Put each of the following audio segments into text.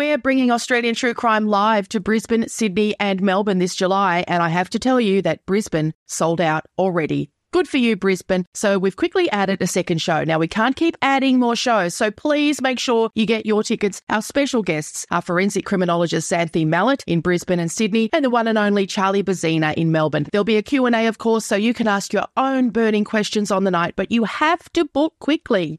we're bringing Australian True Crime live to Brisbane, Sydney, and Melbourne this July, and I have to tell you that Brisbane sold out already. Good for you, Brisbane. So we've quickly added a second show. Now we can't keep adding more shows, so please make sure you get your tickets. Our special guests are forensic criminologist Xanthé Mallett in Brisbane and Sydney, and the one and only Charlie Bezzina in Melbourne. There'll be a Q&A, of course, so you can ask your own burning questions on the night, but you have to book quickly.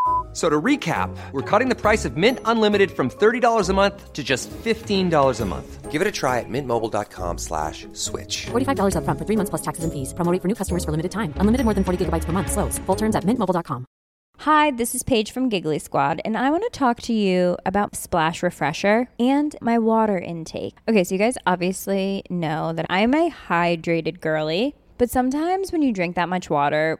So to recap, we're cutting the price of Mint Unlimited from $30 a month to just $15 a month. Give it a try at mintmobile.com slash switch. $45 upfront for three months plus taxes and fees. Promo rate for new customers for limited time. Unlimited more than 40 gigabytes per month. Slows. Full terms at mintmobile.com. Hi, this is Paige from Giggly Squad, and I want to talk to you about Splash Refresher and my water intake. Okay, so you guys obviously know that I'm a hydrated girly, but sometimes when you drink that much water,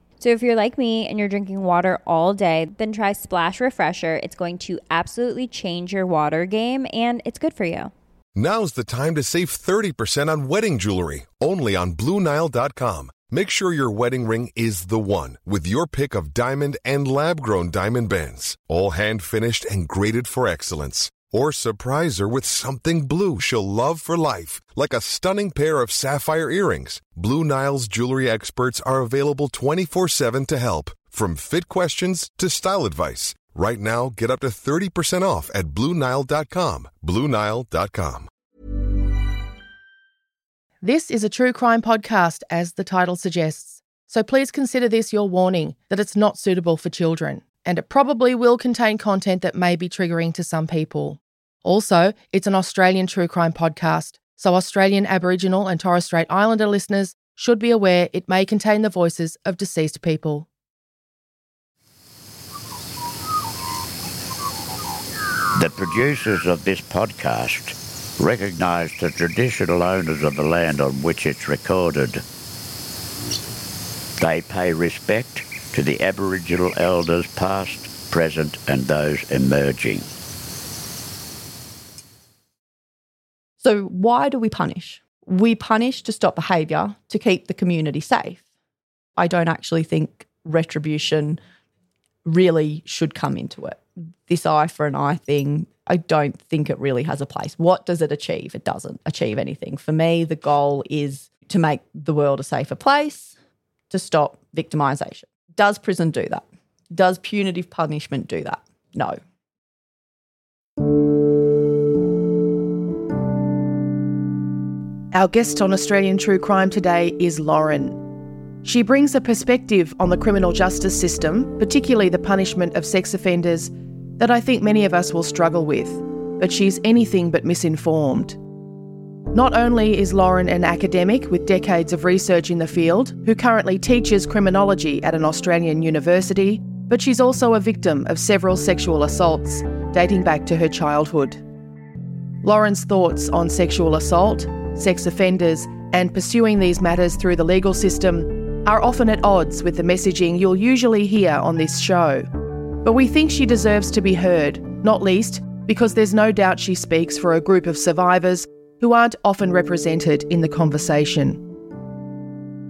So if you're like me and you're drinking water all day, then try Splash Refresher. It's going to absolutely change your water game and it's good for you. Now's the time to save 30% on wedding jewelry, only on BlueNile.com. Make sure your wedding ring is the one with your pick of diamond and lab grown diamond bands, all hand finished and graded for excellence. Or surprise her with something blue she'll love for life, like a stunning pair of sapphire earrings. Blue Nile's jewelry experts are available 24 7 to help, from fit questions to style advice. Right now, get up to 30% off at BlueNile.com. BlueNile.com. This is a true crime podcast, as the title suggests. So please consider this your warning that it's not suitable for children, and it probably will contain content that may be triggering to some people. Also, it's an Australian true crime podcast, so Australian Aboriginal and Torres Strait Islander listeners should be aware it may contain the voices of deceased people. The producers of this podcast recognise the traditional owners of the land on which it's recorded. They pay respect to the Aboriginal elders past, present, and those emerging. So, why do we punish? We punish to stop behaviour to keep the community safe. I don't actually think retribution really should come into it. This eye for an eye thing, I don't think it really has a place. What does it achieve? It doesn't achieve anything. For me, the goal is to make the world a safer place, to stop victimisation. Does prison do that? Does punitive punishment do that? No. Our guest on Australian True Crime today is Lauren. She brings a perspective on the criminal justice system, particularly the punishment of sex offenders, that I think many of us will struggle with, but she's anything but misinformed. Not only is Lauren an academic with decades of research in the field, who currently teaches criminology at an Australian university, but she's also a victim of several sexual assaults dating back to her childhood. Lauren's thoughts on sexual assault, sex offenders, and pursuing these matters through the legal system are often at odds with the messaging you'll usually hear on this show. But we think she deserves to be heard, not least because there's no doubt she speaks for a group of survivors who aren't often represented in the conversation.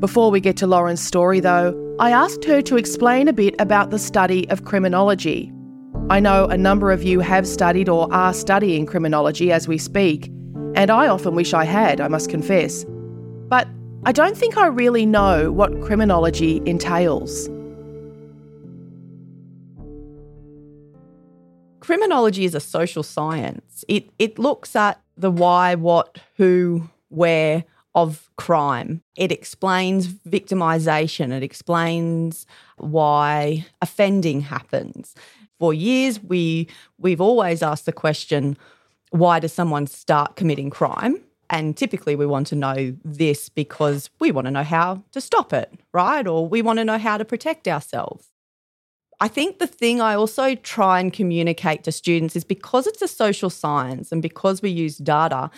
Before we get to Lauren's story, though, I asked her to explain a bit about the study of criminology. I know a number of you have studied or are studying criminology as we speak, and I often wish I had, I must confess. But I don't think I really know what criminology entails. Criminology is a social science. It it looks at the why, what, who, where of crime. It explains victimization. It explains why offending happens. For years we we've always asked the question why does someone start committing crime? And typically, we want to know this because we want to know how to stop it, right? Or we want to know how to protect ourselves. I think the thing I also try and communicate to students is because it's a social science and because we use data,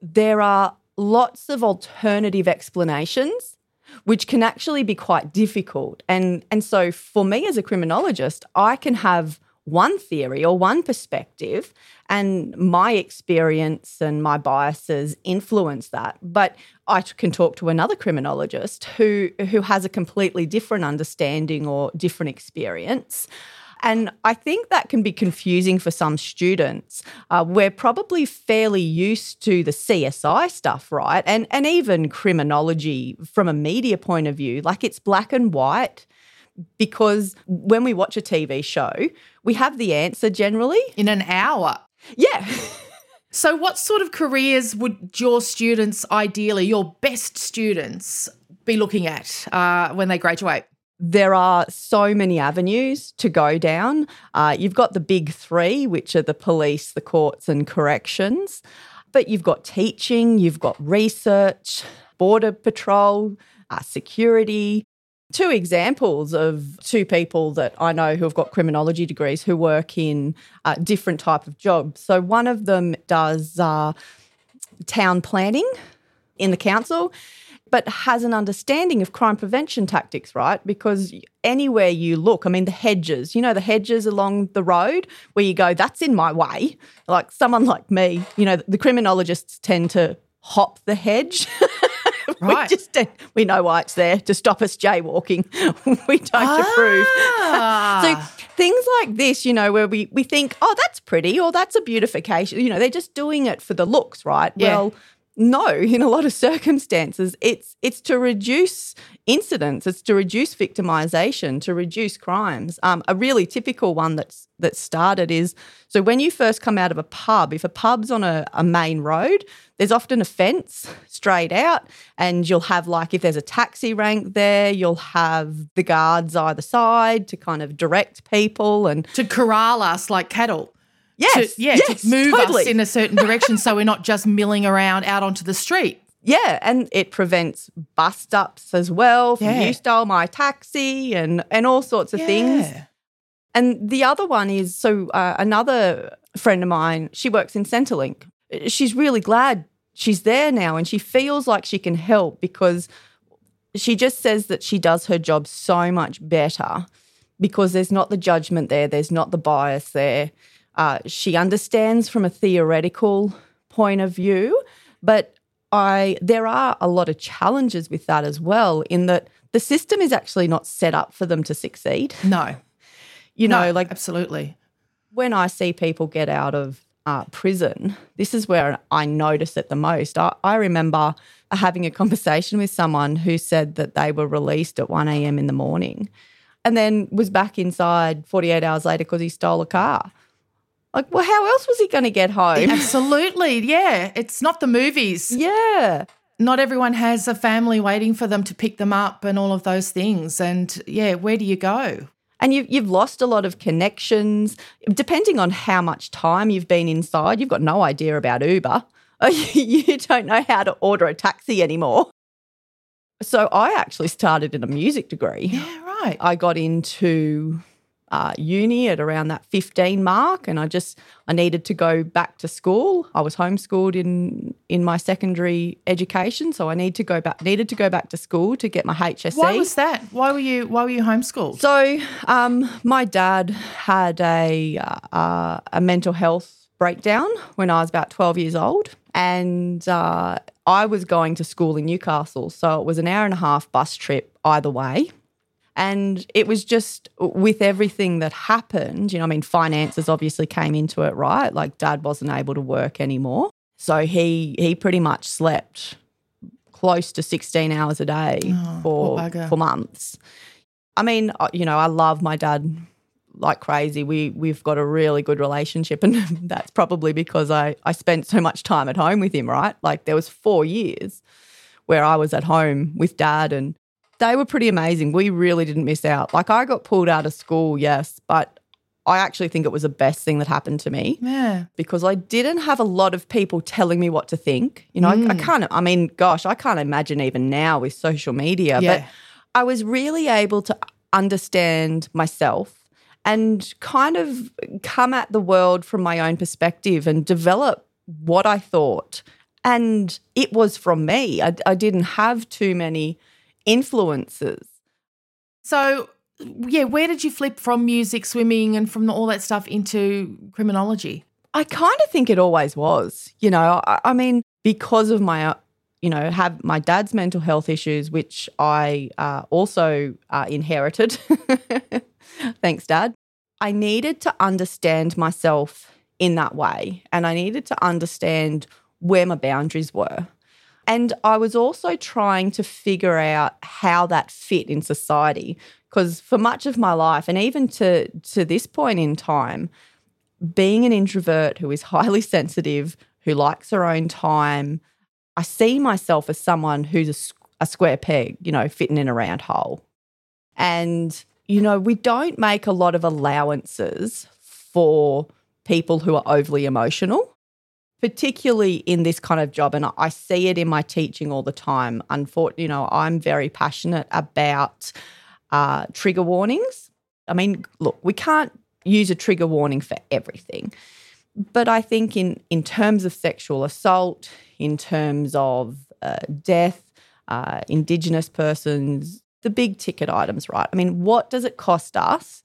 there are lots of alternative explanations which can actually be quite difficult. And, and so for me as a criminologist, I can have one theory or one perspective and my experience and my biases influence that but i can talk to another criminologist who who has a completely different understanding or different experience and I think that can be confusing for some students. Uh, we're probably fairly used to the CSI stuff, right? And and even criminology from a media point of view, like it's black and white because when we watch a TV show, we have the answer generally in an hour. Yeah. so, what sort of careers would your students, ideally, your best students, be looking at uh, when they graduate? There are so many avenues to go down. Uh, you've got the big three, which are the police, the courts, and corrections. But you've got teaching, you've got research, border patrol, uh, security, two examples of two people that I know who have got criminology degrees who work in uh, different type of jobs. So one of them does uh, town planning in the council but has an understanding of crime prevention tactics, right? Because anywhere you look, I mean, the hedges, you know, the hedges along the road where you go, that's in my way. Like someone like me, you know, the criminologists tend to hop the hedge. Right. we just we know why it's there to stop us jaywalking. we don't ah. approve. so things like this, you know, where we we think, oh, that's pretty or that's a beautification. You know, they're just doing it for the looks, right? Yeah. Well, no, in a lot of circumstances, it's it's to reduce incidents, it's to reduce victimization, to reduce crimes. Um, a really typical one that's that started is so when you first come out of a pub, if a pub's on a, a main road, there's often a fence straight out, and you'll have like if there's a taxi rank there, you'll have the guards either side to kind of direct people and to corral us like cattle. Yes, to, yeah, yes, to move totally. us in a certain direction so we're not just milling around out onto the street. Yeah, and it prevents bust ups as well. Yeah. you stole my taxi and and all sorts of things. And the other one is so uh, another friend of mine, she works in Centrelink. She's really glad she's there now and she feels like she can help because she just says that she does her job so much better because there's not the judgment there, there's not the bias there. Uh, she understands from a theoretical point of view, but I there are a lot of challenges with that as well. In that the system is actually not set up for them to succeed. No. You know, No, like absolutely. when I see people get out of uh, prison, this is where I notice it the most. I, I remember having a conversation with someone who said that they were released at 1 a.m. in the morning and then was back inside 48 hours later because he stole a car. Like, well, how else was he going to get home? Absolutely. Yeah. It's not the movies. yeah. Not everyone has a family waiting for them to pick them up and all of those things. And yeah, where do you go? And you've, you've lost a lot of connections. Depending on how much time you've been inside, you've got no idea about Uber. you don't know how to order a taxi anymore. So I actually started in a music degree. Yeah, right. I got into uh, uni at around that 15 mark and I just I needed to go back to school. I was homeschooled in in my secondary education, so I need to go back needed to go back to school to get my HSC. Why was that? Why were you why were you homeschooled? So, um, my dad had a uh, a mental health breakdown when I was about twelve years old, and uh, I was going to school in Newcastle, so it was an hour and a half bus trip either way. And it was just with everything that happened, you know, I mean, finances obviously came into it, right? Like dad wasn't able to work anymore. So he he pretty much slept close to 16 hours a day Oh, for for months. I mean, uh, you know, I love my dad like crazy. We we've got a really good relationship, and that's probably because I I spent so much time at home with him. Right, like there was four years where I was at home with dad, and they were pretty amazing. We really didn't miss out. Like I got pulled out of school, yes, but I actually think it was the best thing that happened to me Yeah. because I didn't have a lot of people telling me what to think. You know, I, I mm. can't, I mean, gosh, I can't imagine even now with social media, Yeah. but I was really able to understand myself and kind of come at the world from my own perspective and develop what I thought. And it was from me. I, I didn't have too many influences. So, yeah, where did you flip from music, swimming, and from all that stuff into criminology? I kind of think it always was. You know, I, I mean, because of my, uh, you know, have my dad's mental health issues, which I uh, also uh, inherited. Thanks, Dad. I needed to understand myself in that way, and I needed to understand where my boundaries were. And I was also trying to figure out how that fit in society. Because for much of my life, and even to, to this point in time, being an introvert who is highly sensitive, who likes her own time, I see myself as someone who's a square peg, you know, fitting in a round hole. And, you know, we don't make a lot of allowances for people who are overly emotional, particularly in this kind of job. And I see it in my teaching all the time. Unfortunately, you know, I'm very passionate about uh, trigger warnings. I mean, look, we can't use a trigger warning for everything. But I think in, in terms of sexual assault, in terms of uh, death, uh, Indigenous persons, the big ticket items, right? I mean, what does it cost us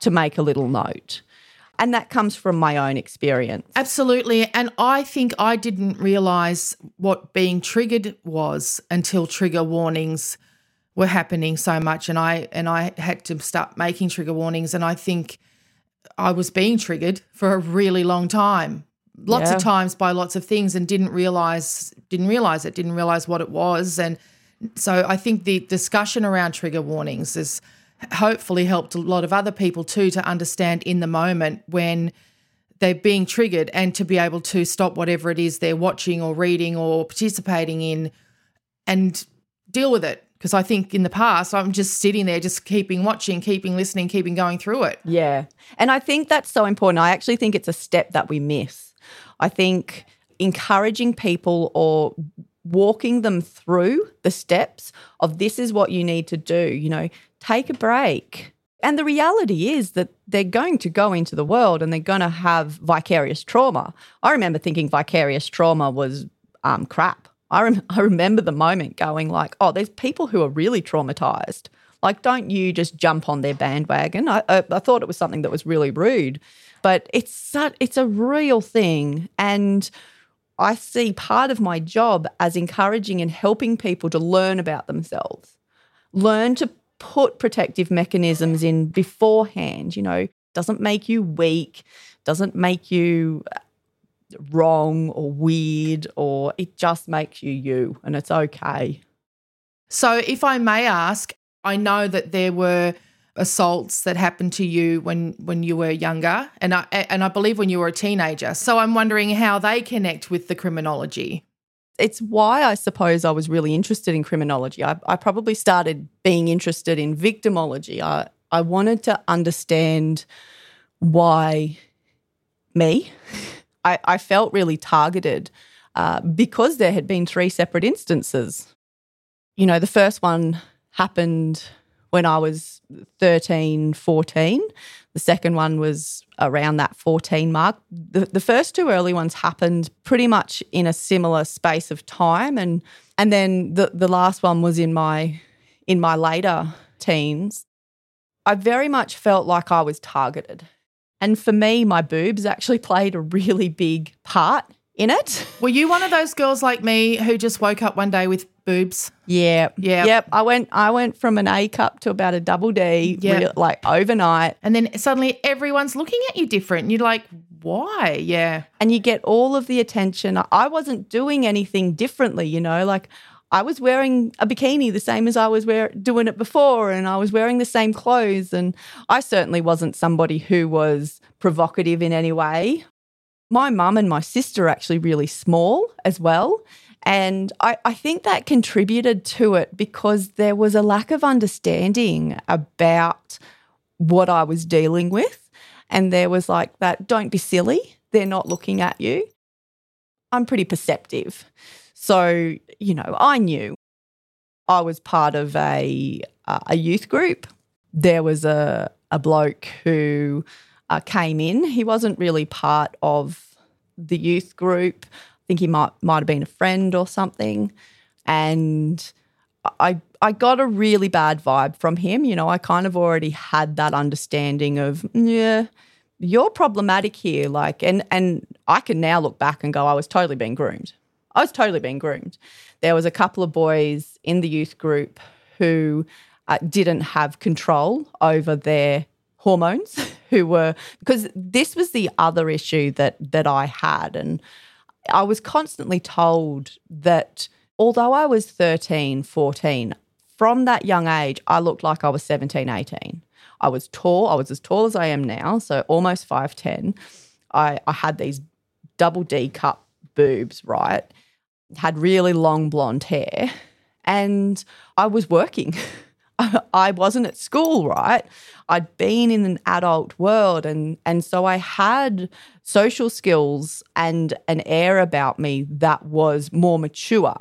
to make a little note? And that comes from my own experience. Absolutely. And I think I didn't realize what being triggered was until trigger warnings were happening so much and I and I had to start making trigger warnings and I think I was being triggered for a really long time. Lots Yeah. of times by lots of things and didn't realize didn't realize it, didn't realize what it was and so I think the discussion around trigger warnings has hopefully helped a lot of other people too to understand in the moment when they're being triggered and to be able to stop whatever it is they're watching or reading or participating in and deal with it. Because I think in the past, I'm just sitting there, just keeping watching, keeping listening, keeping going through it. Yeah. And I think that's so important. I actually think it's a step that we miss. I think encouraging people or walking them through the steps of this is what you need to do, you know, take a break. And the reality is that they're going to go into the world and they're going to have vicarious trauma. I remember thinking vicarious trauma was um, crap. I, rem- I remember the moment going like, oh, there's people who are really traumatized. Like, don't you just jump on their bandwagon? I, I, I thought it was something that was really rude, but it's such, it's a real thing, and I see part of my job as encouraging and helping people to learn about themselves, learn to put protective mechanisms in beforehand. You know, doesn't make you weak, doesn't make you uh, wrong or weird, or it just makes you you, and it's okay. So, if I may ask, I know that there were assaults that happened to you when when you were younger, and I and I believe when you were a teenager. So, I'm wondering how they connect with the criminology. It's why I suppose I was really interested in criminology. I, I probably started being interested in victimology. I, I wanted to understand why me. I, I felt really targeted uh, because there had been three separate instances. You know, the first one happened when I was 13, 14. The second one was around that 14 mark. The, the first two early ones happened pretty much in a similar space of time. And and then the, the last one was in my in my later teens. I very much felt like I was targeted. And for me, my boobs actually played a really big part in it. Were you one of those girls like me who just woke up one day with boobs? Yeah. Yeah. Yep. I went I went from an A cup to about a double D Yeah. real- like overnight. And then suddenly everyone's looking at you different. And you're like, why? Yeah. and you get all of the attention. I wasn't doing anything differently, you know, like I was wearing a bikini the same as I was wear, doing it before, and I was wearing the same clothes. And I certainly wasn't somebody who was provocative in any way. My mum and my sister are actually really small as well. And I, I think that contributed to it because there was a lack of understanding about what I was dealing with. And there was like that, don't be silly. They're not looking at you. I'm pretty perceptive. So, you know, I knew I was part of a, a youth group. There was a, a bloke who uh, came in. He wasn't really part of the youth group. I think he might, might have been a friend or something. And I I got a really bad vibe from him. You know, I kind of already had that understanding of yeah, you're problematic here. Like, and and I can now look back and go, I was totally being groomed. I was totally being groomed. There was a couple of boys in the youth group who uh, didn't have control over their hormones, who were because this was the other issue that that I had, and I was constantly told that although I was 13, 14, from that young age, I looked like I was 17, 18. I was tall. I was as tall as I am now, so almost 5'10. I, I had these double D cup boobs, right? Had really long blonde hair. And I was working. I wasn't at school, right? I'd been in an adult world and and so I had social skills and an air about me that was more mature.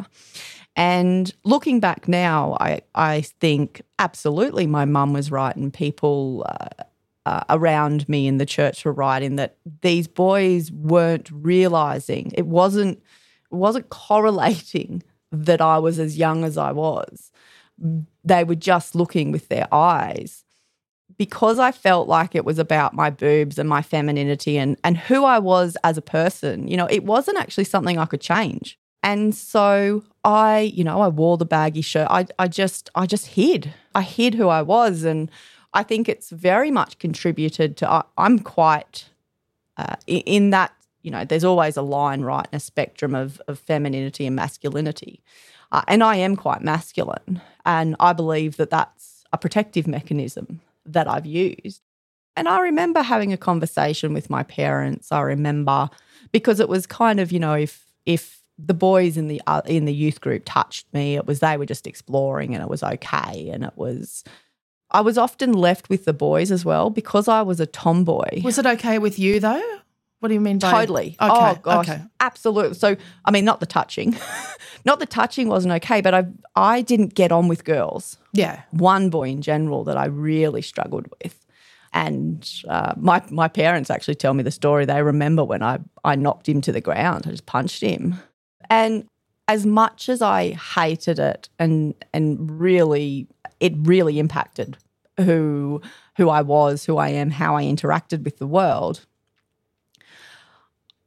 And looking back now, I I think absolutely my mum was right and people uh, uh, around me in the church were right in that these boys weren't realizing it wasn't wasn't correlating that I was as young as I was they were just looking with their eyes. Because I felt like it was about my boobs and my femininity and, and who I was as a person, you know, it wasn't actually something I could change. And so I, you know, I wore the baggy shirt. I, I just, I just hid. I hid who I was. And I think it's very much contributed to, I, I'm quite uh, in that, you know, there's always a line, right, in a spectrum of, of femininity and masculinity. Uh, and I am quite masculine. And I believe that that's a protective mechanism that I've used. And I remember having a conversation with my parents. I remember because it was kind of, you know, if if the boys in the uh, in the youth group touched me, it was they were just exploring and it was okay and it was I was often left with the boys as well because I was a tomboy. Was it okay with you though? What do you mean by Totally. Okay. Oh gosh, Okay. absolutely. So I mean, not the touching, not the touching wasn't okay, but I I didn't get on with girls. Yeah. One boy in general that I really struggled with, and uh, my my parents actually tell me the story. They remember when I I knocked him to the ground. I just punched him, and as much as I hated it and and really it really impacted who who I was, who I am, how I interacted with the world.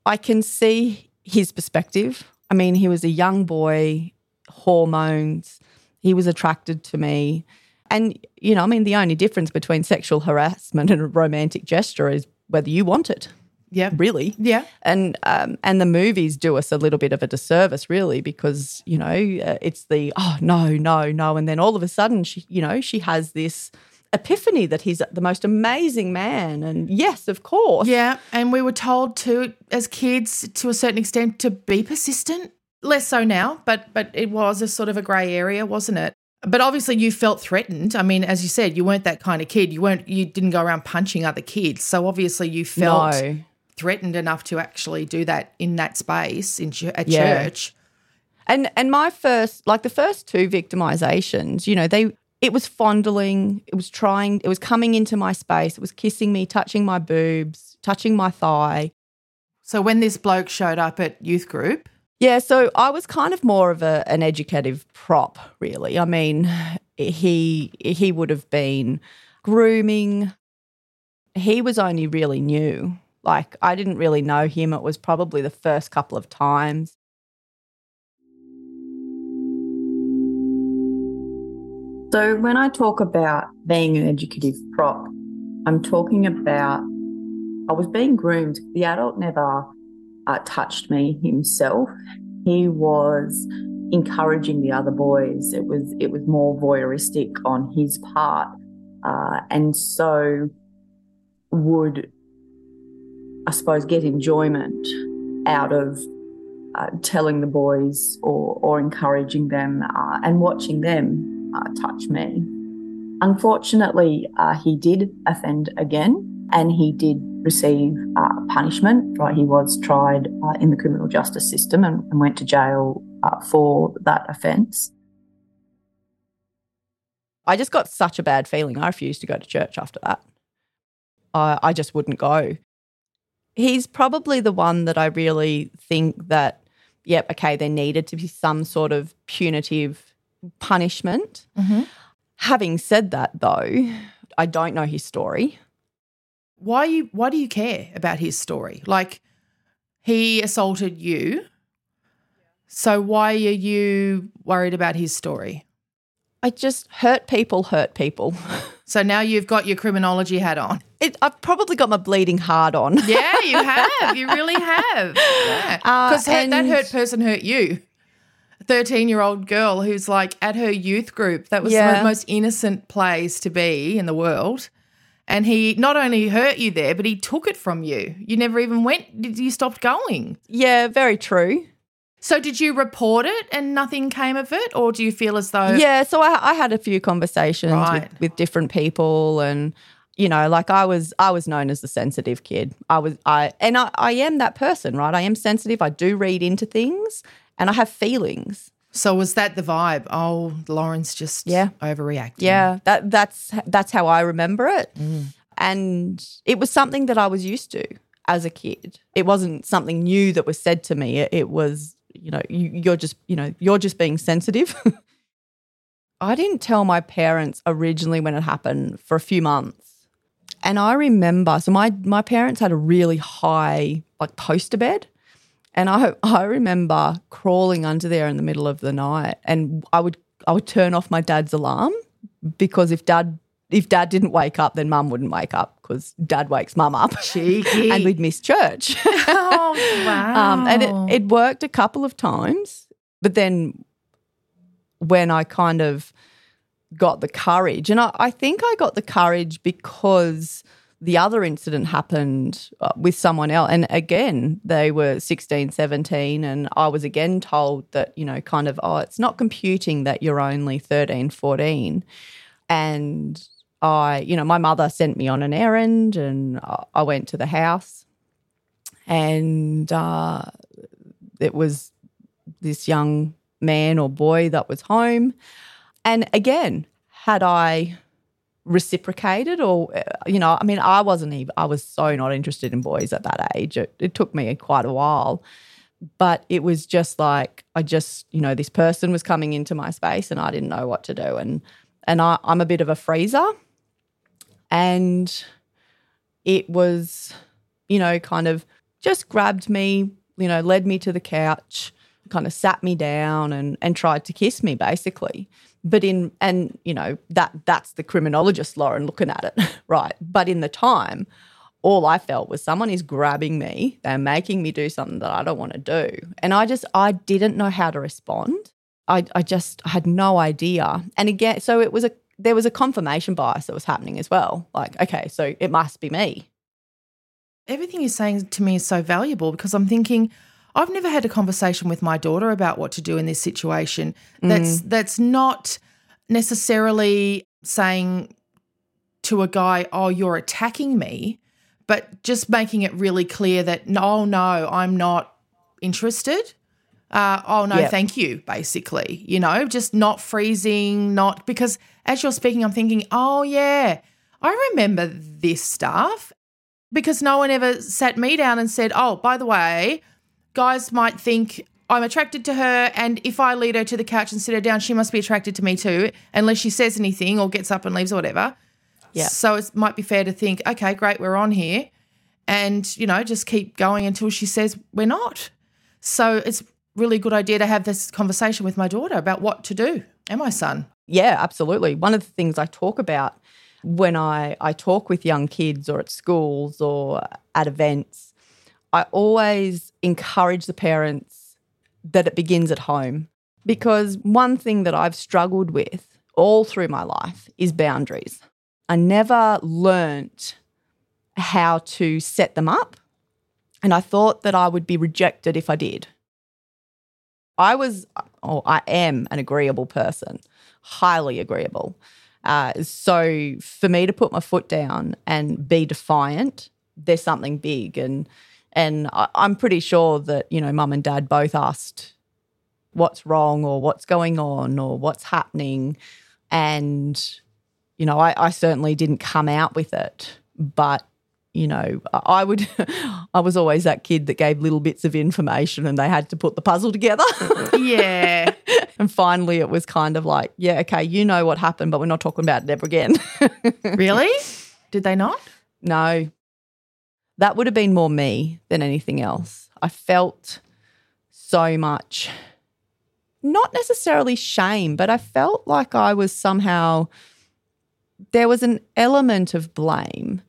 I can see his perspective. I mean, he was a young boy, hormones, he was attracted to me. And, you know, I mean, the only difference between sexual harassment and a romantic gesture is whether you want it, Yeah. really. Yeah. And um, and the movies do us a little bit of a disservice, really, because you know uh, it's the oh no no no, and then all of a sudden she you know she has this epiphany that he's the most amazing man, and yes, of course, Yeah, and we were told to, as kids, to a certain extent, to be persistent. Less so now, but but it was a sort of a grey area, wasn't it? But obviously, you felt threatened. I mean, as you said, you weren't that kind of kid. You weren't. You didn't go around punching other kids. So obviously, you felt no. threatened enough to actually do that in that space in ch- at Yeah. church. And and my first like the first two victimizations, you know, they it was fondling, it was trying, it was coming into my space, it was kissing me, touching my boobs, touching my thigh. So when this bloke showed up at youth group, Yeah, so I was kind of more of a, an educative prop, really. I mean, he he would have been grooming. He was only really new Like, I didn't really know him. It was probably the first couple of times. So, when I talk about being an educative prop, I'm talking about I was being groomed. The adult never uh, touched me himself. He was encouraging the other boys. It was it was more voyeuristic on his part, uh, and so would I suppose get enjoyment out of uh, telling the boys or or encouraging them uh, and watching them uh, touch me. Unfortunately, uh, he did offend again and he did receive uh, punishment. Right, he was tried uh, in the criminal justice system and, and went to jail uh, for that offence. I just got such a bad feeling. I refused to go to church after that. I, I just wouldn't go. He's probably the one that I really think that, yep, okay, there needed to be some sort of punitive punishment. Mm-hmm. Having said that, though, I don't know his story. Why you why do you care about his story? Like he assaulted you. So why are you worried about his story? I just hurt people, hurt people. So now you've got your criminology hat on. It, I've probably got my bleeding heart on. Yeah, you have. You really have. Yeah. Uh, Because that hurt person hurt you. 13 year old girl who's like at her youth group. That was Yeah. the most innocent place to be in the world. And he not only hurt you there, but he took it from you. You never even went, did you stopped going? Yeah, very true. So did you report it and nothing came of it? Or do you feel as though. yeah, so I, I had a few conversations Right. with, with different people, and you know, like I was, I was known as the sensitive kid. I was, I, and I, I am that person, right? I am sensitive. I do read into things, and I have feelings. So was that the vibe? Oh, Lauren's just Yeah. overreacting. Yeah, that that's that's how I remember it. Mm. And it was something that I was used to as a kid. It wasn't something new that was said to me. It, it was, you know, you, you're just, you know, you're just being sensitive. I didn't tell my parents originally when it happened for a few months. And I remember, so my my parents had a really high like poster bed. And I I remember crawling under there in the middle of the night and I would I would turn off my dad's alarm because if dad if dad didn't wake up then mum wouldn't wake up because dad wakes mum up Cheeky. and we'd miss church. Oh, wow. Um, and it, it worked a couple of times, but then when I kind of got the courage, and I, I think I got the courage because the other incident happened uh, with someone else. And again, they were 16, 17, and I was again told that, you know, kind of, oh, it's not computing that you're only 13, 14. And I, you know, my mother sent me on an errand and I- I went to the house and uh, it was this young man or boy that was home. And again, had I reciprocated or, uh, you know, I mean, I wasn't even, I was so not interested in boys at that age. It, it took me quite a while. But it was just like, I just, you know, this person was coming into my space and I didn't know what to do. And, and I, I'm a bit of a freezer. And it was, you know, kind of just grabbed me, you know, led me to the couch, kind of sat me down and and tried to kiss me basically. But in and you know, that that's the criminologist Lauren looking at it, right? But in the time, all I felt was someone is grabbing me, they're making me do something that I don't want to do. And I just I didn't know how to respond. I I just had no idea. And again, so it was a there was a confirmation bias that was happening as well. Like, okay, so it must be me. everything you're saying to me is so valuable because I'm thinking I've never had a conversation with my daughter about what to do in this situation. That's that's not necessarily saying to a guy, "Oh, you're attacking me," but just making it really clear that no, no, I'm not interested. Uh, oh no, Yep. thank you. Basically, you know, just not freezing, not because as you're speaking, I'm thinking, oh yeah, I remember this stuff because no one ever sat me down and said, oh, by the way, guys might think I'm attracted to her, and if I lead her to the couch and sit her down, she must be attracted to me too, unless she says anything or gets up and leaves or whatever. Yeah. So it might be fair to think, okay, great, we're on here. and, you know, just keep going until she says we're not. So it's really good idea to have this conversation with my daughter about what to do and my son. Yeah, absolutely. One of the things I talk about when I, I talk with young kids or at schools or at events, I always encourage the parents that it begins at home. Because one thing that I've struggled with all through my life is boundaries. I never learnt how to set them up. And I thought that I would be rejected if I did. I was, or I am an agreeable person, highly agreeable. Uh, so for me to put my foot down and be defiant, there's something big, and and I, I'm pretty sure that you know, mum and dad both asked what's wrong or what's going on or what's happening, and you know, I, I certainly didn't come out with it, but you know, I would, I was always that kid that gave little bits of information and they had to put the puzzle together. Yeah. and finally it was kind of like, yeah, okay, you know what happened, but we're not talking about it ever again. really? Did they not? No. That would have been more me than anything else. I felt so much, not necessarily shame, but I felt like I was somehow, there was an element of blame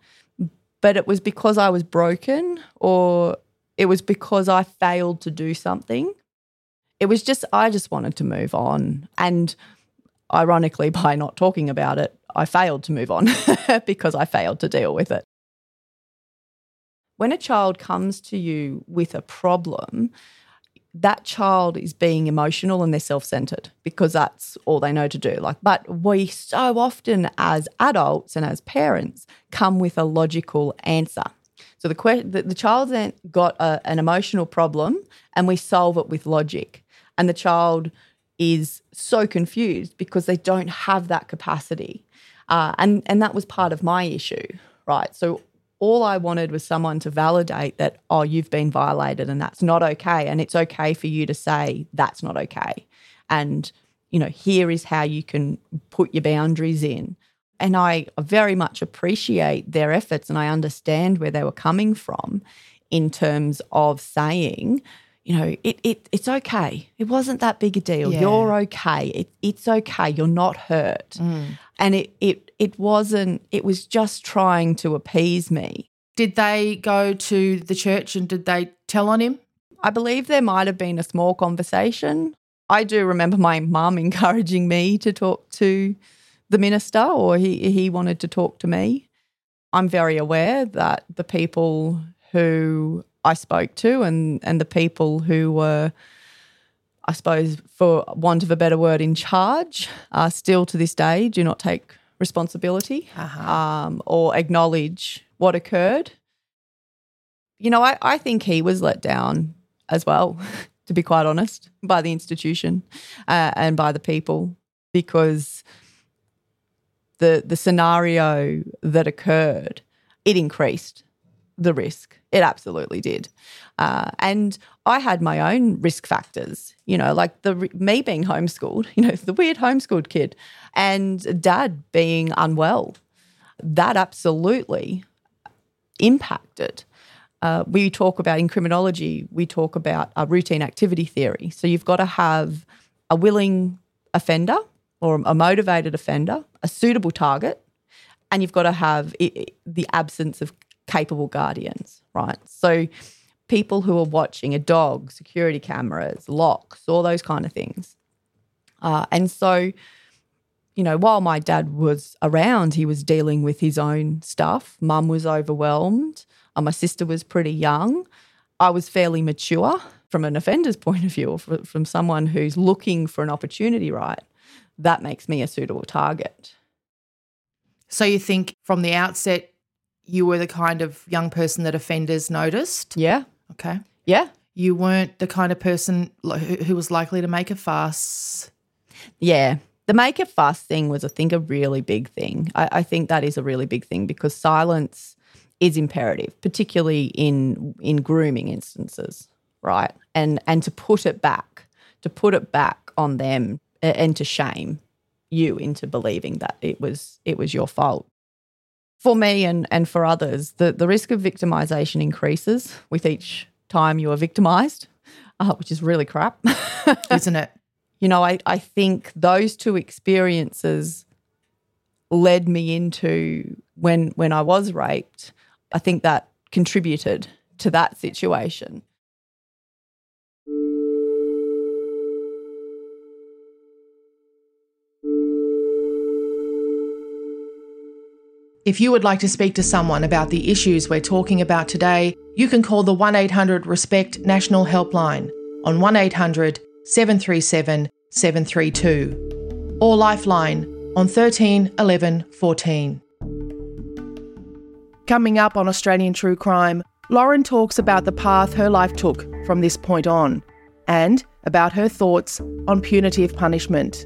but it was because I was broken or it was because I failed to do something. It was just, I just wanted to move on. And ironically, by not talking about it, I failed to move on because I failed to deal with it. When a child comes to you with a problem, that child is being emotional and they're self-centered because that's all they know to do. Like but we so often as adults and as parents come with a logical answer. So the que- the, the child's got a, an emotional problem and we solve it with logic. And the child is so confused because they don't have that capacity. Uh, and and that was part of my issue right? So all I wanted was someone to validate that, oh, you've been violated and that's not okay. And it's okay for you to say that's not okay. And, you know, here is how you can put your boundaries in. And I very much appreciate their efforts and I understand where they were coming from in terms of saying, you know, it, it it's okay. It wasn't that big a deal. Yeah. You're okay. It, it's okay. You're not hurt. Mm. And it it it wasn't. It was just trying to appease me. Did they go to the church and did they tell on him? I believe there might have been a small conversation. I do remember my mum encouraging me to talk to the minister, or he he wanted to talk to me. I'm very aware that the people who I spoke to and and the people who were, I suppose, for want of a better word, in charge, are still to this day do not take responsibility um, or acknowledge what occurred. You know, I, I think he was let down as well, to be quite honest, by the institution uh, and by the people because the the scenario that occurred it increased the risk. It absolutely did. Uh, and I had my own risk factors, you know, like the me being homeschooled, you know, the weird homeschooled kid, and dad being unwell. That absolutely impacted. Uh, we talk about in criminology, we talk about a routine activity theory. So you've got to have a willing offender or a motivated offender, a suitable target, and you've got to have the absence of capable guardians, right? So people who are watching a dog, security cameras, locks, all those kind of things. Uh, and so, you know, while my dad was around, he was dealing with his own stuff. Mum was overwhelmed. Uh, my sister was pretty young. I was fairly mature from an offender's point of view, or from someone who's looking for an opportunity, right? That makes me a suitable target. So you think from the outset you were the kind of young person that offenders noticed? Yeah. Okay. Yeah. You weren't the kind of person who, who was likely to make a fuss. Yeah. The make a fuss thing was, I think, a really big thing. I, I think that is a really big thing because silence is imperative, particularly in in grooming instances, right? And and to put it back, to put it back on them and to shame you into believing that it was it was your fault. For me and, and for others, the, the risk of victimization increases with each time you are victimized, uh, which is really crap. Isn't it? you know, I, I think those two experiences led me into when when I was raped. I think that contributed to that situation. If you would like to speak to someone about the issues we're talking about today, you can call the 1 800 RESPECT National Helpline on 1 800 737 732 or Lifeline on 13 11 14. Coming up on Australian True Crime, Lauren talks about the path her life took from this point on and about her thoughts on punitive punishment.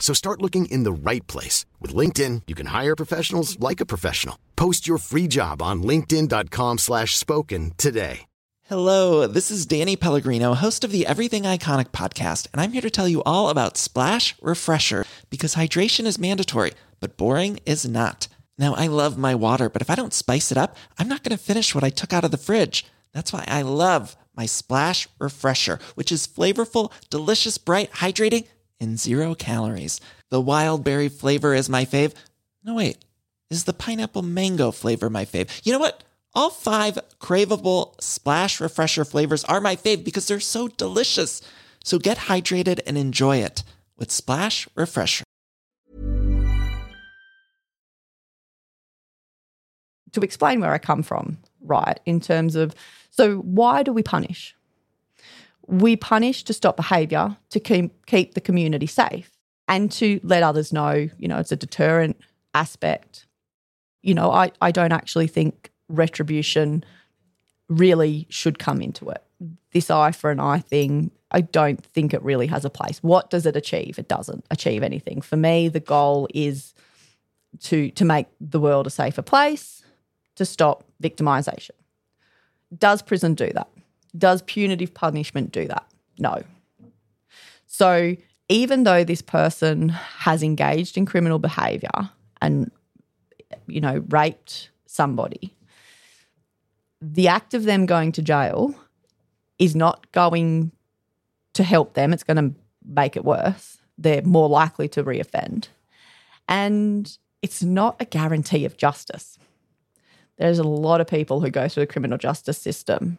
So start looking in the right place. With LinkedIn, you can hire professionals like a professional. Post your free job on linkedin.com slash spoken today. Hello, this is Danny Pellegrino, host of the Everything Iconic podcast, and I'm here to tell you all about Splash Refresher because hydration is mandatory, but boring is not. Now, I love my water, but if I don't spice it up, I'm not going to finish what I took out of the fridge. That's why I love my Splash Refresher, which is flavorful, delicious, bright, hydrating, and zero calories. The wild berry flavor is my fave. No, wait, is the pineapple mango flavor my fave? You know what? All five craveable splash refresher flavors are my fave because they're so delicious. So get hydrated and enjoy it with Splash Refresher. To explain where I come from, right, in terms of so why do we punish? We punish to stop behavior, to keep, keep the community safe, and to let others know, you know, it's a deterrent aspect. You know, I, I don't actually think retribution really should come into it. This eye for an eye thing, I don't think it really has a place. What does it achieve? It doesn't achieve anything. For me, the goal is to to make the world a safer place, to stop victimization. Does prison do that? Does punitive punishment do that? No. So even though this person has engaged in criminal behavior and you know raped somebody the act of them going to jail is not going to help them. It's going to make it worse. They're more likely to reoffend. And it's not a guarantee of justice. There's a lot of people who go through the criminal justice system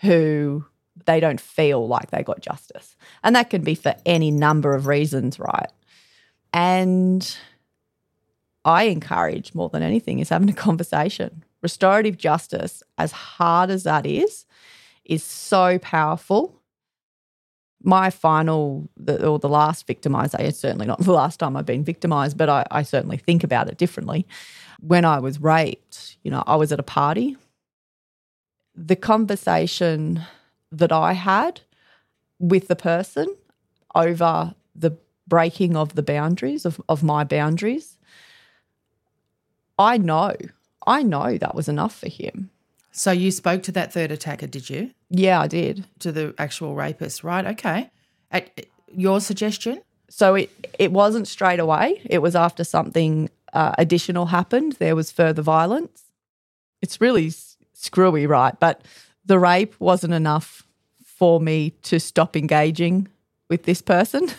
who they don't feel like they got justice. And that can be for any number of reasons, right? And I encourage more than anything is having a conversation restorative justice, as hard as that is, is so powerful. My final, or the last victimization, certainly not the last time I've been victimized, but I, I certainly think about it differently. When I was raped, you know, I was at a party. The conversation that I had with the person over the breaking of the boundaries, of, of my boundaries, I know I know that was enough for him. So you spoke to that third attacker, did you? Yeah, I did. To the actual rapist, right? Okay. At your suggestion? So it it wasn't straight away. It was after something uh, additional happened. There was further violence. It's really screwy, right? But the rape wasn't enough for me to stop engaging with this person.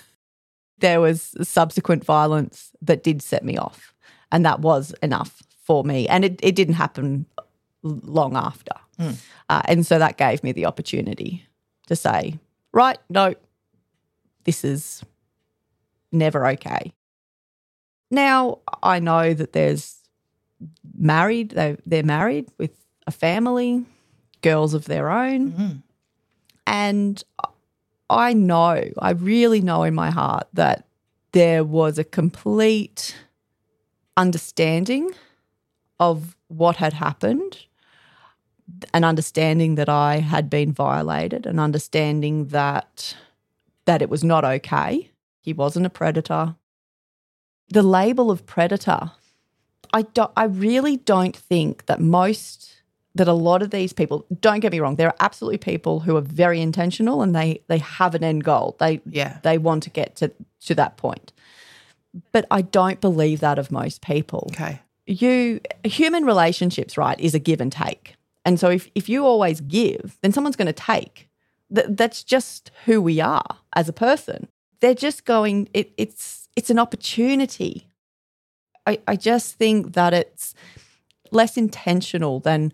There was subsequent violence that did set me off, and that was enough for me. And it, it didn't happen long after. Uh, and so that gave me the opportunity to say, right, no, this is never okay. Now I know that there's married, they, they're married with a family, girls of their own. Mm-hmm. And I know, I really know in my heart that there was a complete understanding of what had happened, an understanding that I had been violated, an understanding that that it was not okay. He wasn't a predator. The label of predator, I don't, I really don't think that most that a lot of these people don't get me wrong there are absolutely people who are very intentional and they they have an end goal. They Yeah. they want to get to to that point. But i don't believe that of most people. Okay. you human relationships right is a give and take. And so if, if you always give then someone's going to take. Th- that's just who we are as a person. They're just going it, it's it's an opportunity. I, I just think that it's less intentional than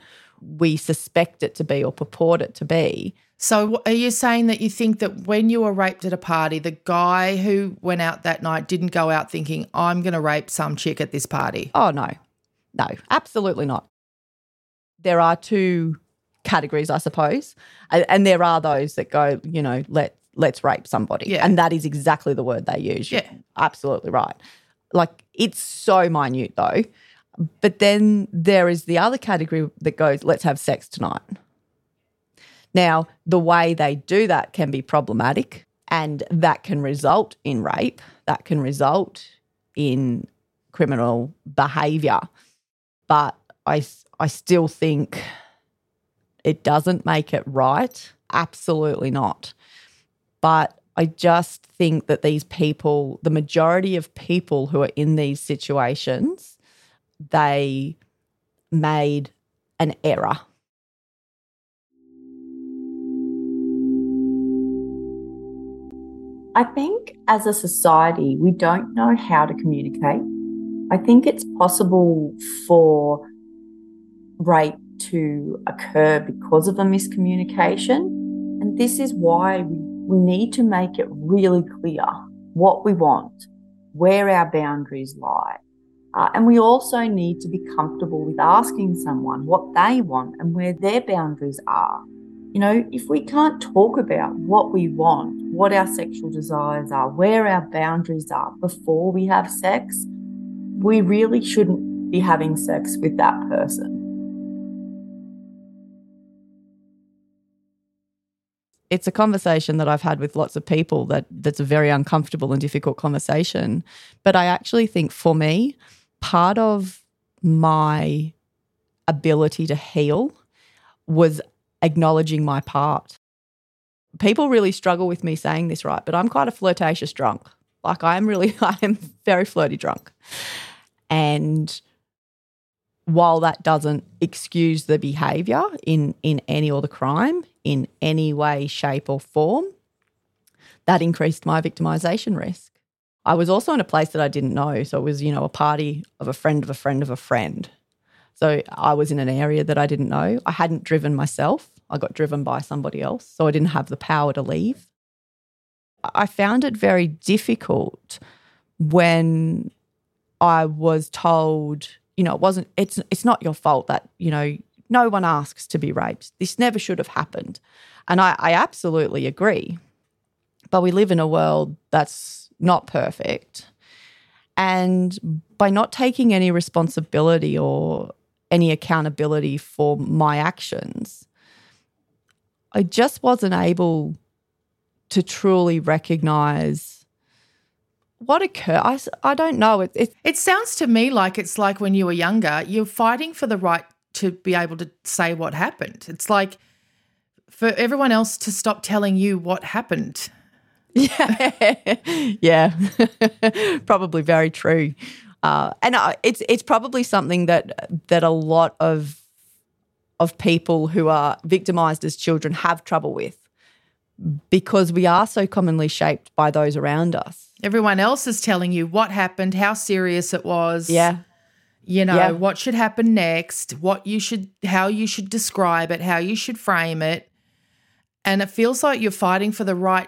we suspect it to be or purport it to be So, are you saying that you think that when you were raped at a party, the guy who went out that night didn't go out thinking, I'm going to rape some chick at this party? Oh, no. No, absolutely not. There are two categories, I suppose. And, and there are those that go, you know, let, let's rape somebody. Yeah. And that is exactly the word they use. You're Yeah. Absolutely right. Like it's so minute though. But then there is the other category that goes, let's have sex tonight. Now, the way they do that can be problematic and that can result in rape, that can result in criminal behavior. But I, I still think it doesn't make it right. Absolutely not. But I just think that these people, the majority of people who are in these situations, they made an error. I think as a society, we don't know how to communicate. I think it's possible for rape to occur because of a miscommunication. And this is why we, need to make it really clear what we want, where our boundaries lie. Uh, and we also need to be comfortable with asking someone what they want and where their boundaries are. You know, if we can't talk about what we want, what our sexual desires are, where our boundaries are before we have sex, we really shouldn't be having sex with that person. it's a conversation that I've had with lots of people that that's a very uncomfortable and difficult conversation. But I actually think for me, part of my ability to heal was acknowledging my part. People really struggle with me saying this right, but I'm quite a flirtatious drunk. Like I am really I am very flirty drunk. And while that doesn't excuse the behavior in in any or the crime in any way shape or form that increased my victimization risk i was also in a place that i didn't know so it was you know a party of a friend of a friend of a friend so i was in an area that i didn't know i hadn't driven myself i got driven by somebody else so i didn't have the power to leave i found it very difficult when i was told you know, it wasn't it's it's not your fault that, you know, no one asks to be raped. This never should have happened. And I, I absolutely agree. But we live in a world that's not perfect. And by not taking any responsibility or any accountability for my actions, I just wasn't able to truly recognize what occurred. I, I don't know. It, it, It sounds to me like it's like when you were younger, you're fighting for the right to be able to say what happened. It's like for everyone else to stop telling you what happened. yeah, yeah, probably very true. Uh, and I, it's it's probably something that that a lot of of people who are victimized as children have trouble with because we are so commonly shaped by those around us. Everyone else is telling you what happened, how serious it was. Yeah. You know, Yeah. what should happen next, what you should how you should describe it, how you should frame it. And it feels like you're fighting for the right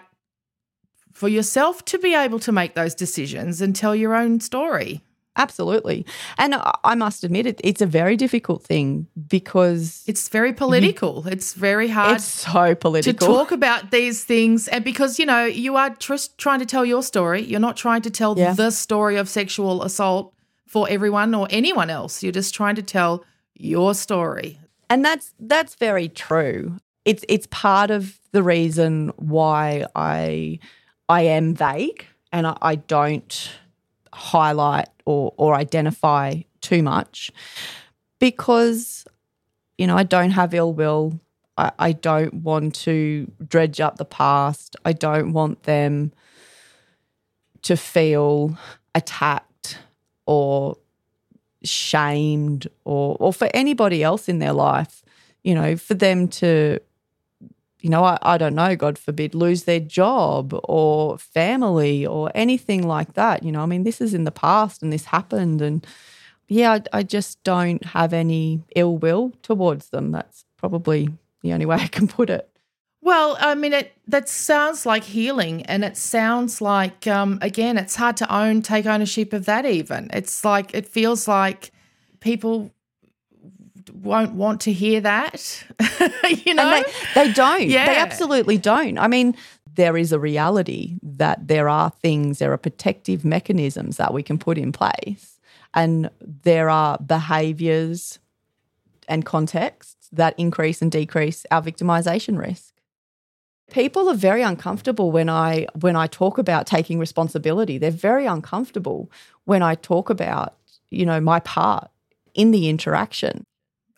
for yourself to be able to make those decisions and tell your own story. Absolutely. And I must admit it, it's a very difficult thing because It's very political. it's very hard it's so political. to talk about these things and because you know you are just trying to tell your story you're not trying to tell Yeah. the story of sexual assault for everyone or anyone else you're just trying to tell your story And that's that's very true. It's it's part of the reason why I I am vague and I, I don't highlight or or identify too much because you know I don't have ill will. I, I don't want to dredge up the past. I don't want them to feel attacked or shamed or or for anybody else in their life, you know, for them to you know, I, I don't know, God forbid, lose their job or family or anything like that. You know, I mean, this is in the past and this happened. And yeah, I, I just don't have any ill will towards them. That's probably the only way I can put it. well i mean it that sounds like healing and it sounds like um again it's hard to own take ownership of that even it's like it feels like people won't want to hear that you know they, they don't. They absolutely don't. I mean, there is a reality that there are things, there are protective mechanisms that we can put in place, and there are behaviors and contexts that increase and decrease our victimization risk. People are very uncomfortable when I when I talk about taking responsibility. They're very uncomfortable when I talk about, you know, my part in the interaction.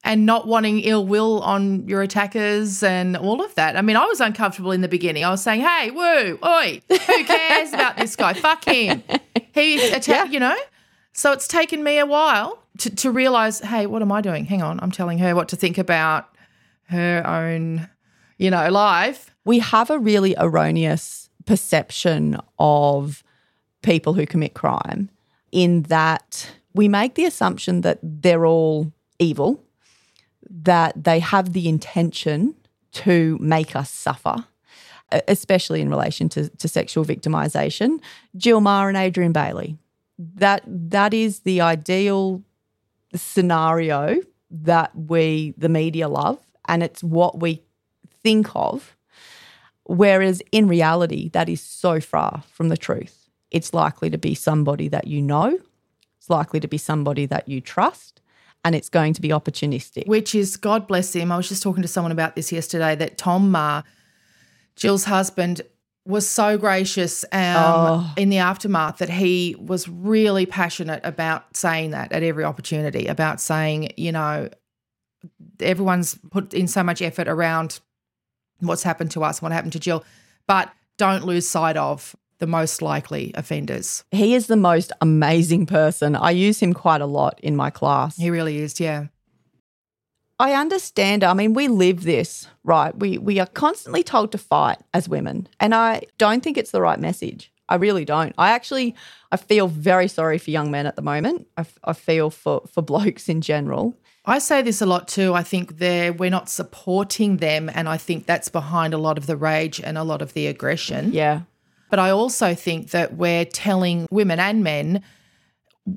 And not wanting ill will on your attackers and all of that. I mean, I was uncomfortable in the beginning. I was saying, "Hey, woo, oi, who cares about this guy? Fuck him. He's He attacked, you know." So it's taken me a while to, to realize, hey, what am I doing? Hang on, I'm telling her what to think about her own, you know, life. we have a really erroneous perception of people who commit crime in that we make the assumption that they're all evil, that they have the intention to make us suffer, especially in relation to, to sexual victimization. Jill Meagher and Adrian Bayley. That that is the ideal scenario that we the media love and it's what we think of whereas in reality that is so far from the truth it's likely to be somebody that you know it's likely to be somebody that you trust and it's going to be opportunistic which is God bless him. I was just talking to someone about this yesterday that Tom Meagher, Jill's husband, was so gracious um, Oh. in the aftermath that he was really passionate about saying that at every opportunity, about saying, you know, everyone's put in so much effort around what's happened to us, what happened to Jill, but don't lose sight of the most likely offenders. he is the most amazing person i use him quite a lot in my class He really is, yeah. I understand. I mean, we live this, right? We we are constantly told to fight as women, and I don't think it's the right message. I really don't. I actually I feel very sorry for young men at the moment. I feel for for blokes in general. I say this a lot too. I think they're, we're not supporting them, and I think that's behind a lot of the rage and a lot of the aggression. Yeah. But I also think that we're telling women and men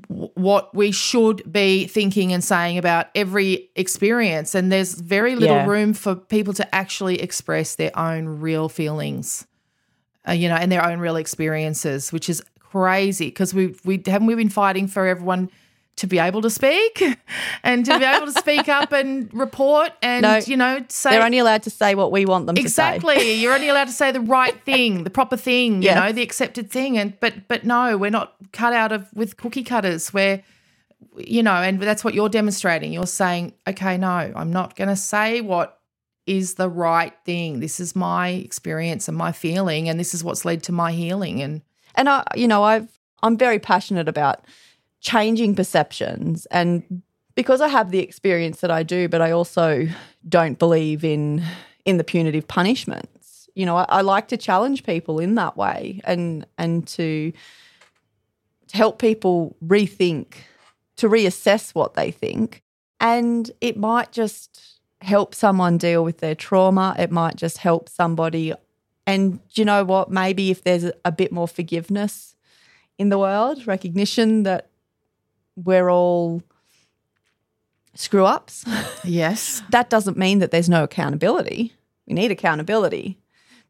what we should be thinking and saying about every experience. And there's very little Yeah. room for people to actually express their own real feelings, uh, you know, and their own real experiences, which is crazy because we we haven't we been fighting for everyone to be able to speak and to be able to speak up and report and No, you know say They're only allowed to say what we want them to say. Exactly. You're only allowed to say the right thing, the proper thing, you know, the accepted thing. And but but no, we're not cut out of with cookie cutters where you know, and that's what you're demonstrating. You're saying, okay, no, I'm not gonna say what is the right thing. This is my experience and my feeling, and this is what's led to my healing. And And I, you know, I've I'm very passionate about changing perceptions and because I have the experience that I do, but I also don't believe in in the punitive punishments. You know, I, I like to challenge people in that way and and to to help people rethink, to reassess what they think. And it might just help someone deal with their trauma. It might just help somebody. And you know what? Maybe if there's a bit more forgiveness in the world, recognition that we're all screw ups. Yes. that doesn't mean that there's no accountability. We need accountability.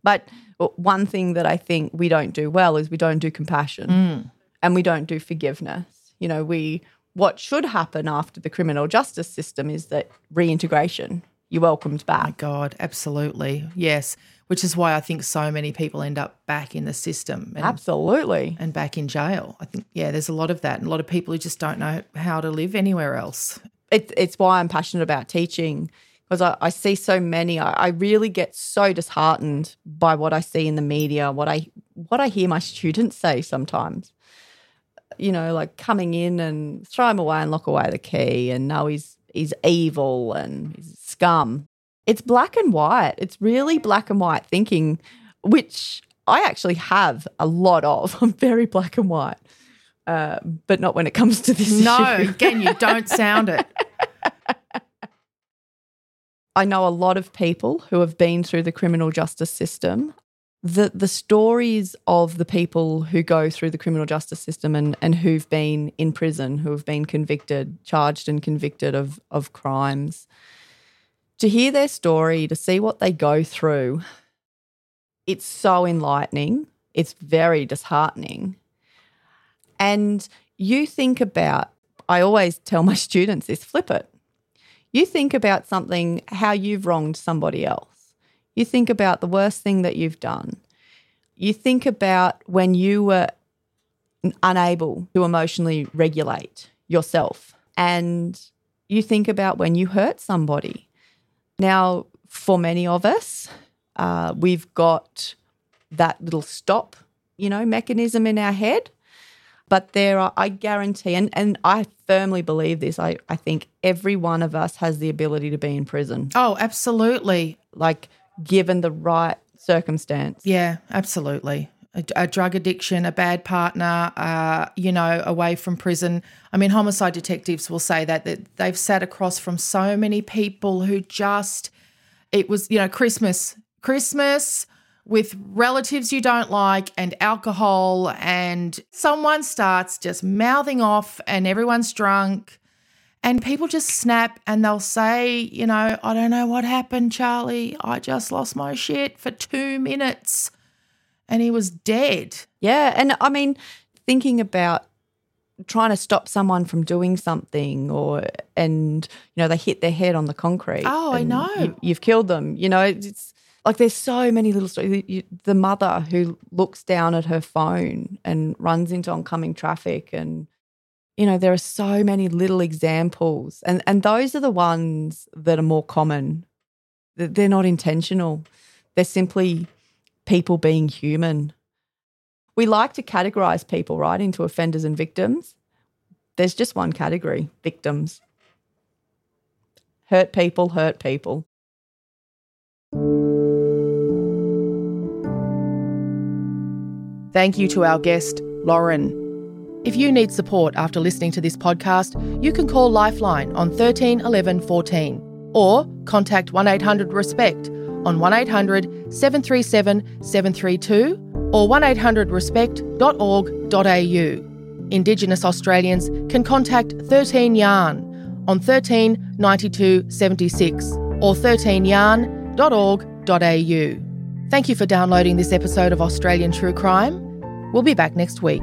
But one thing that I think we don't do well is we don't do compassion Mm. and we don't do forgiveness. You know, we what should happen after the criminal justice system is that reintegration. You're welcomed back. My. God, absolutely. Yes. Which is why I think so many people end up back in the system and, Absolutely. and back in jail. I think, yeah, there's a lot of that. And a lot of people who just don't know how to live anywhere else. it, it's why I'm passionate about teaching because I, I see so many. I, I really get so disheartened by what I see in the media, what I what I hear my students say sometimes. You know, like coming in and throw him away and lock away the key, and no, he's he's evil and he's scum. It's black and white. It's really black and white thinking, which I actually have a lot of. I'm very black and white, uh, but not when it comes to this No, issue. again, you don't sound it. I know a lot of people who have been through the criminal justice system. The the stories of the people who go through the criminal justice system and, and who've been in prison, who have been convicted, charged and convicted of of crimes. To hear their story, to see what they go through, it's so enlightening. It's very disheartening. And you think about, I always tell my students this flip it you think about something, how you've wronged somebody else. You think about the worst thing that you've done. You think about when you were unable to emotionally regulate yourself. And you think about when you hurt somebody. Now, for many of us, uh, we've got that little stop, you know, mechanism in our head. But there are, I guarantee, and, and I firmly believe this, I, I think every one of us has the ability to be in prison, Oh, absolutely. like given the right circumstance. Yeah, absolutely. A, a drug addiction, a bad partner, uh, you know, away from prison. I mean, homicide detectives will say that, that they've sat across from so many people who just, it was, you know, Christmas, Christmas with relatives you don't like and alcohol, and someone starts just mouthing off and everyone's drunk. And people just snap and they'll say, you know, I don't know what happened, Charlie. I just lost my shit for two minutes and he was dead. Yeah. And I mean, thinking about trying to stop someone from doing something or, and, you know, they hit their head on the concrete. Oh, I know. You, you've killed them. You know, it's like there's so many little stories. You- The mother who looks down at her phone and runs into oncoming traffic and, you know, there are so many little examples. And, and those are the ones that are more common. Th- They're not intentional. They're simply people being human. We like to categorize people, right, into offenders and victims. There's just one category victims. Hurt people, hurt people. Thank you to our guest, Lauren. If you need support after listening to this podcast, you can call Lifeline on 13 11 14 or contact 1 800 RESPECT on 1 800 737 732 or 1 800 respect.org.au. Indigenous Australians can contact 13 Yarn on 13 92 76 or 13yarn.org.au. Thank you for downloading this episode of Australian True Crime. We'll be back next week.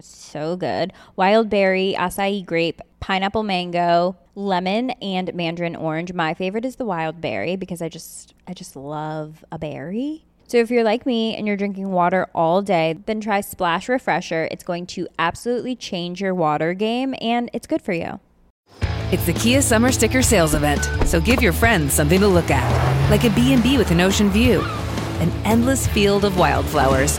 so good wild berry, acai grape, pineapple mango, lemon, and mandarin orange. My favorite is the wild berry because I just I just love a berry. So if you're like me and you're drinking water all day, then try Splash Refresher. It's going to absolutely change your water game and it's good for you. It's the Kia Summer Sticker Sales Event, so give your friends something to look at, like a B&B with an ocean view, an endless field of wildflowers,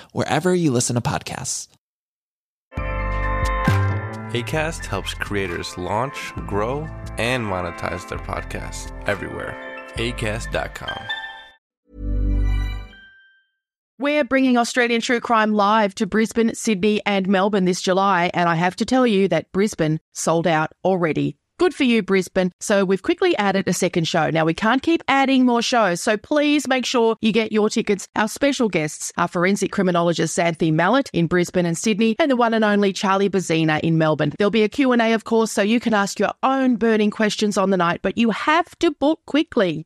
wherever you listen to podcasts. ACAST helps creators launch, grow, and monetize their podcasts everywhere. ACAST.com. We're bringing Australian True Crime live to Brisbane, Sydney, and Melbourne this July, and I have to tell you that Brisbane sold out already. Good for you, Brisbane. So we've quickly added a second show. Now we can't keep adding more shows, so please make sure you get your tickets. Our special guests are forensic criminologist Xanthé Mallett in Brisbane and Sydney, and the one and only Charlie Bezzina in Melbourne. There'll be a Q&A, of course, so you can ask your own burning questions on the night, but you have to book quickly.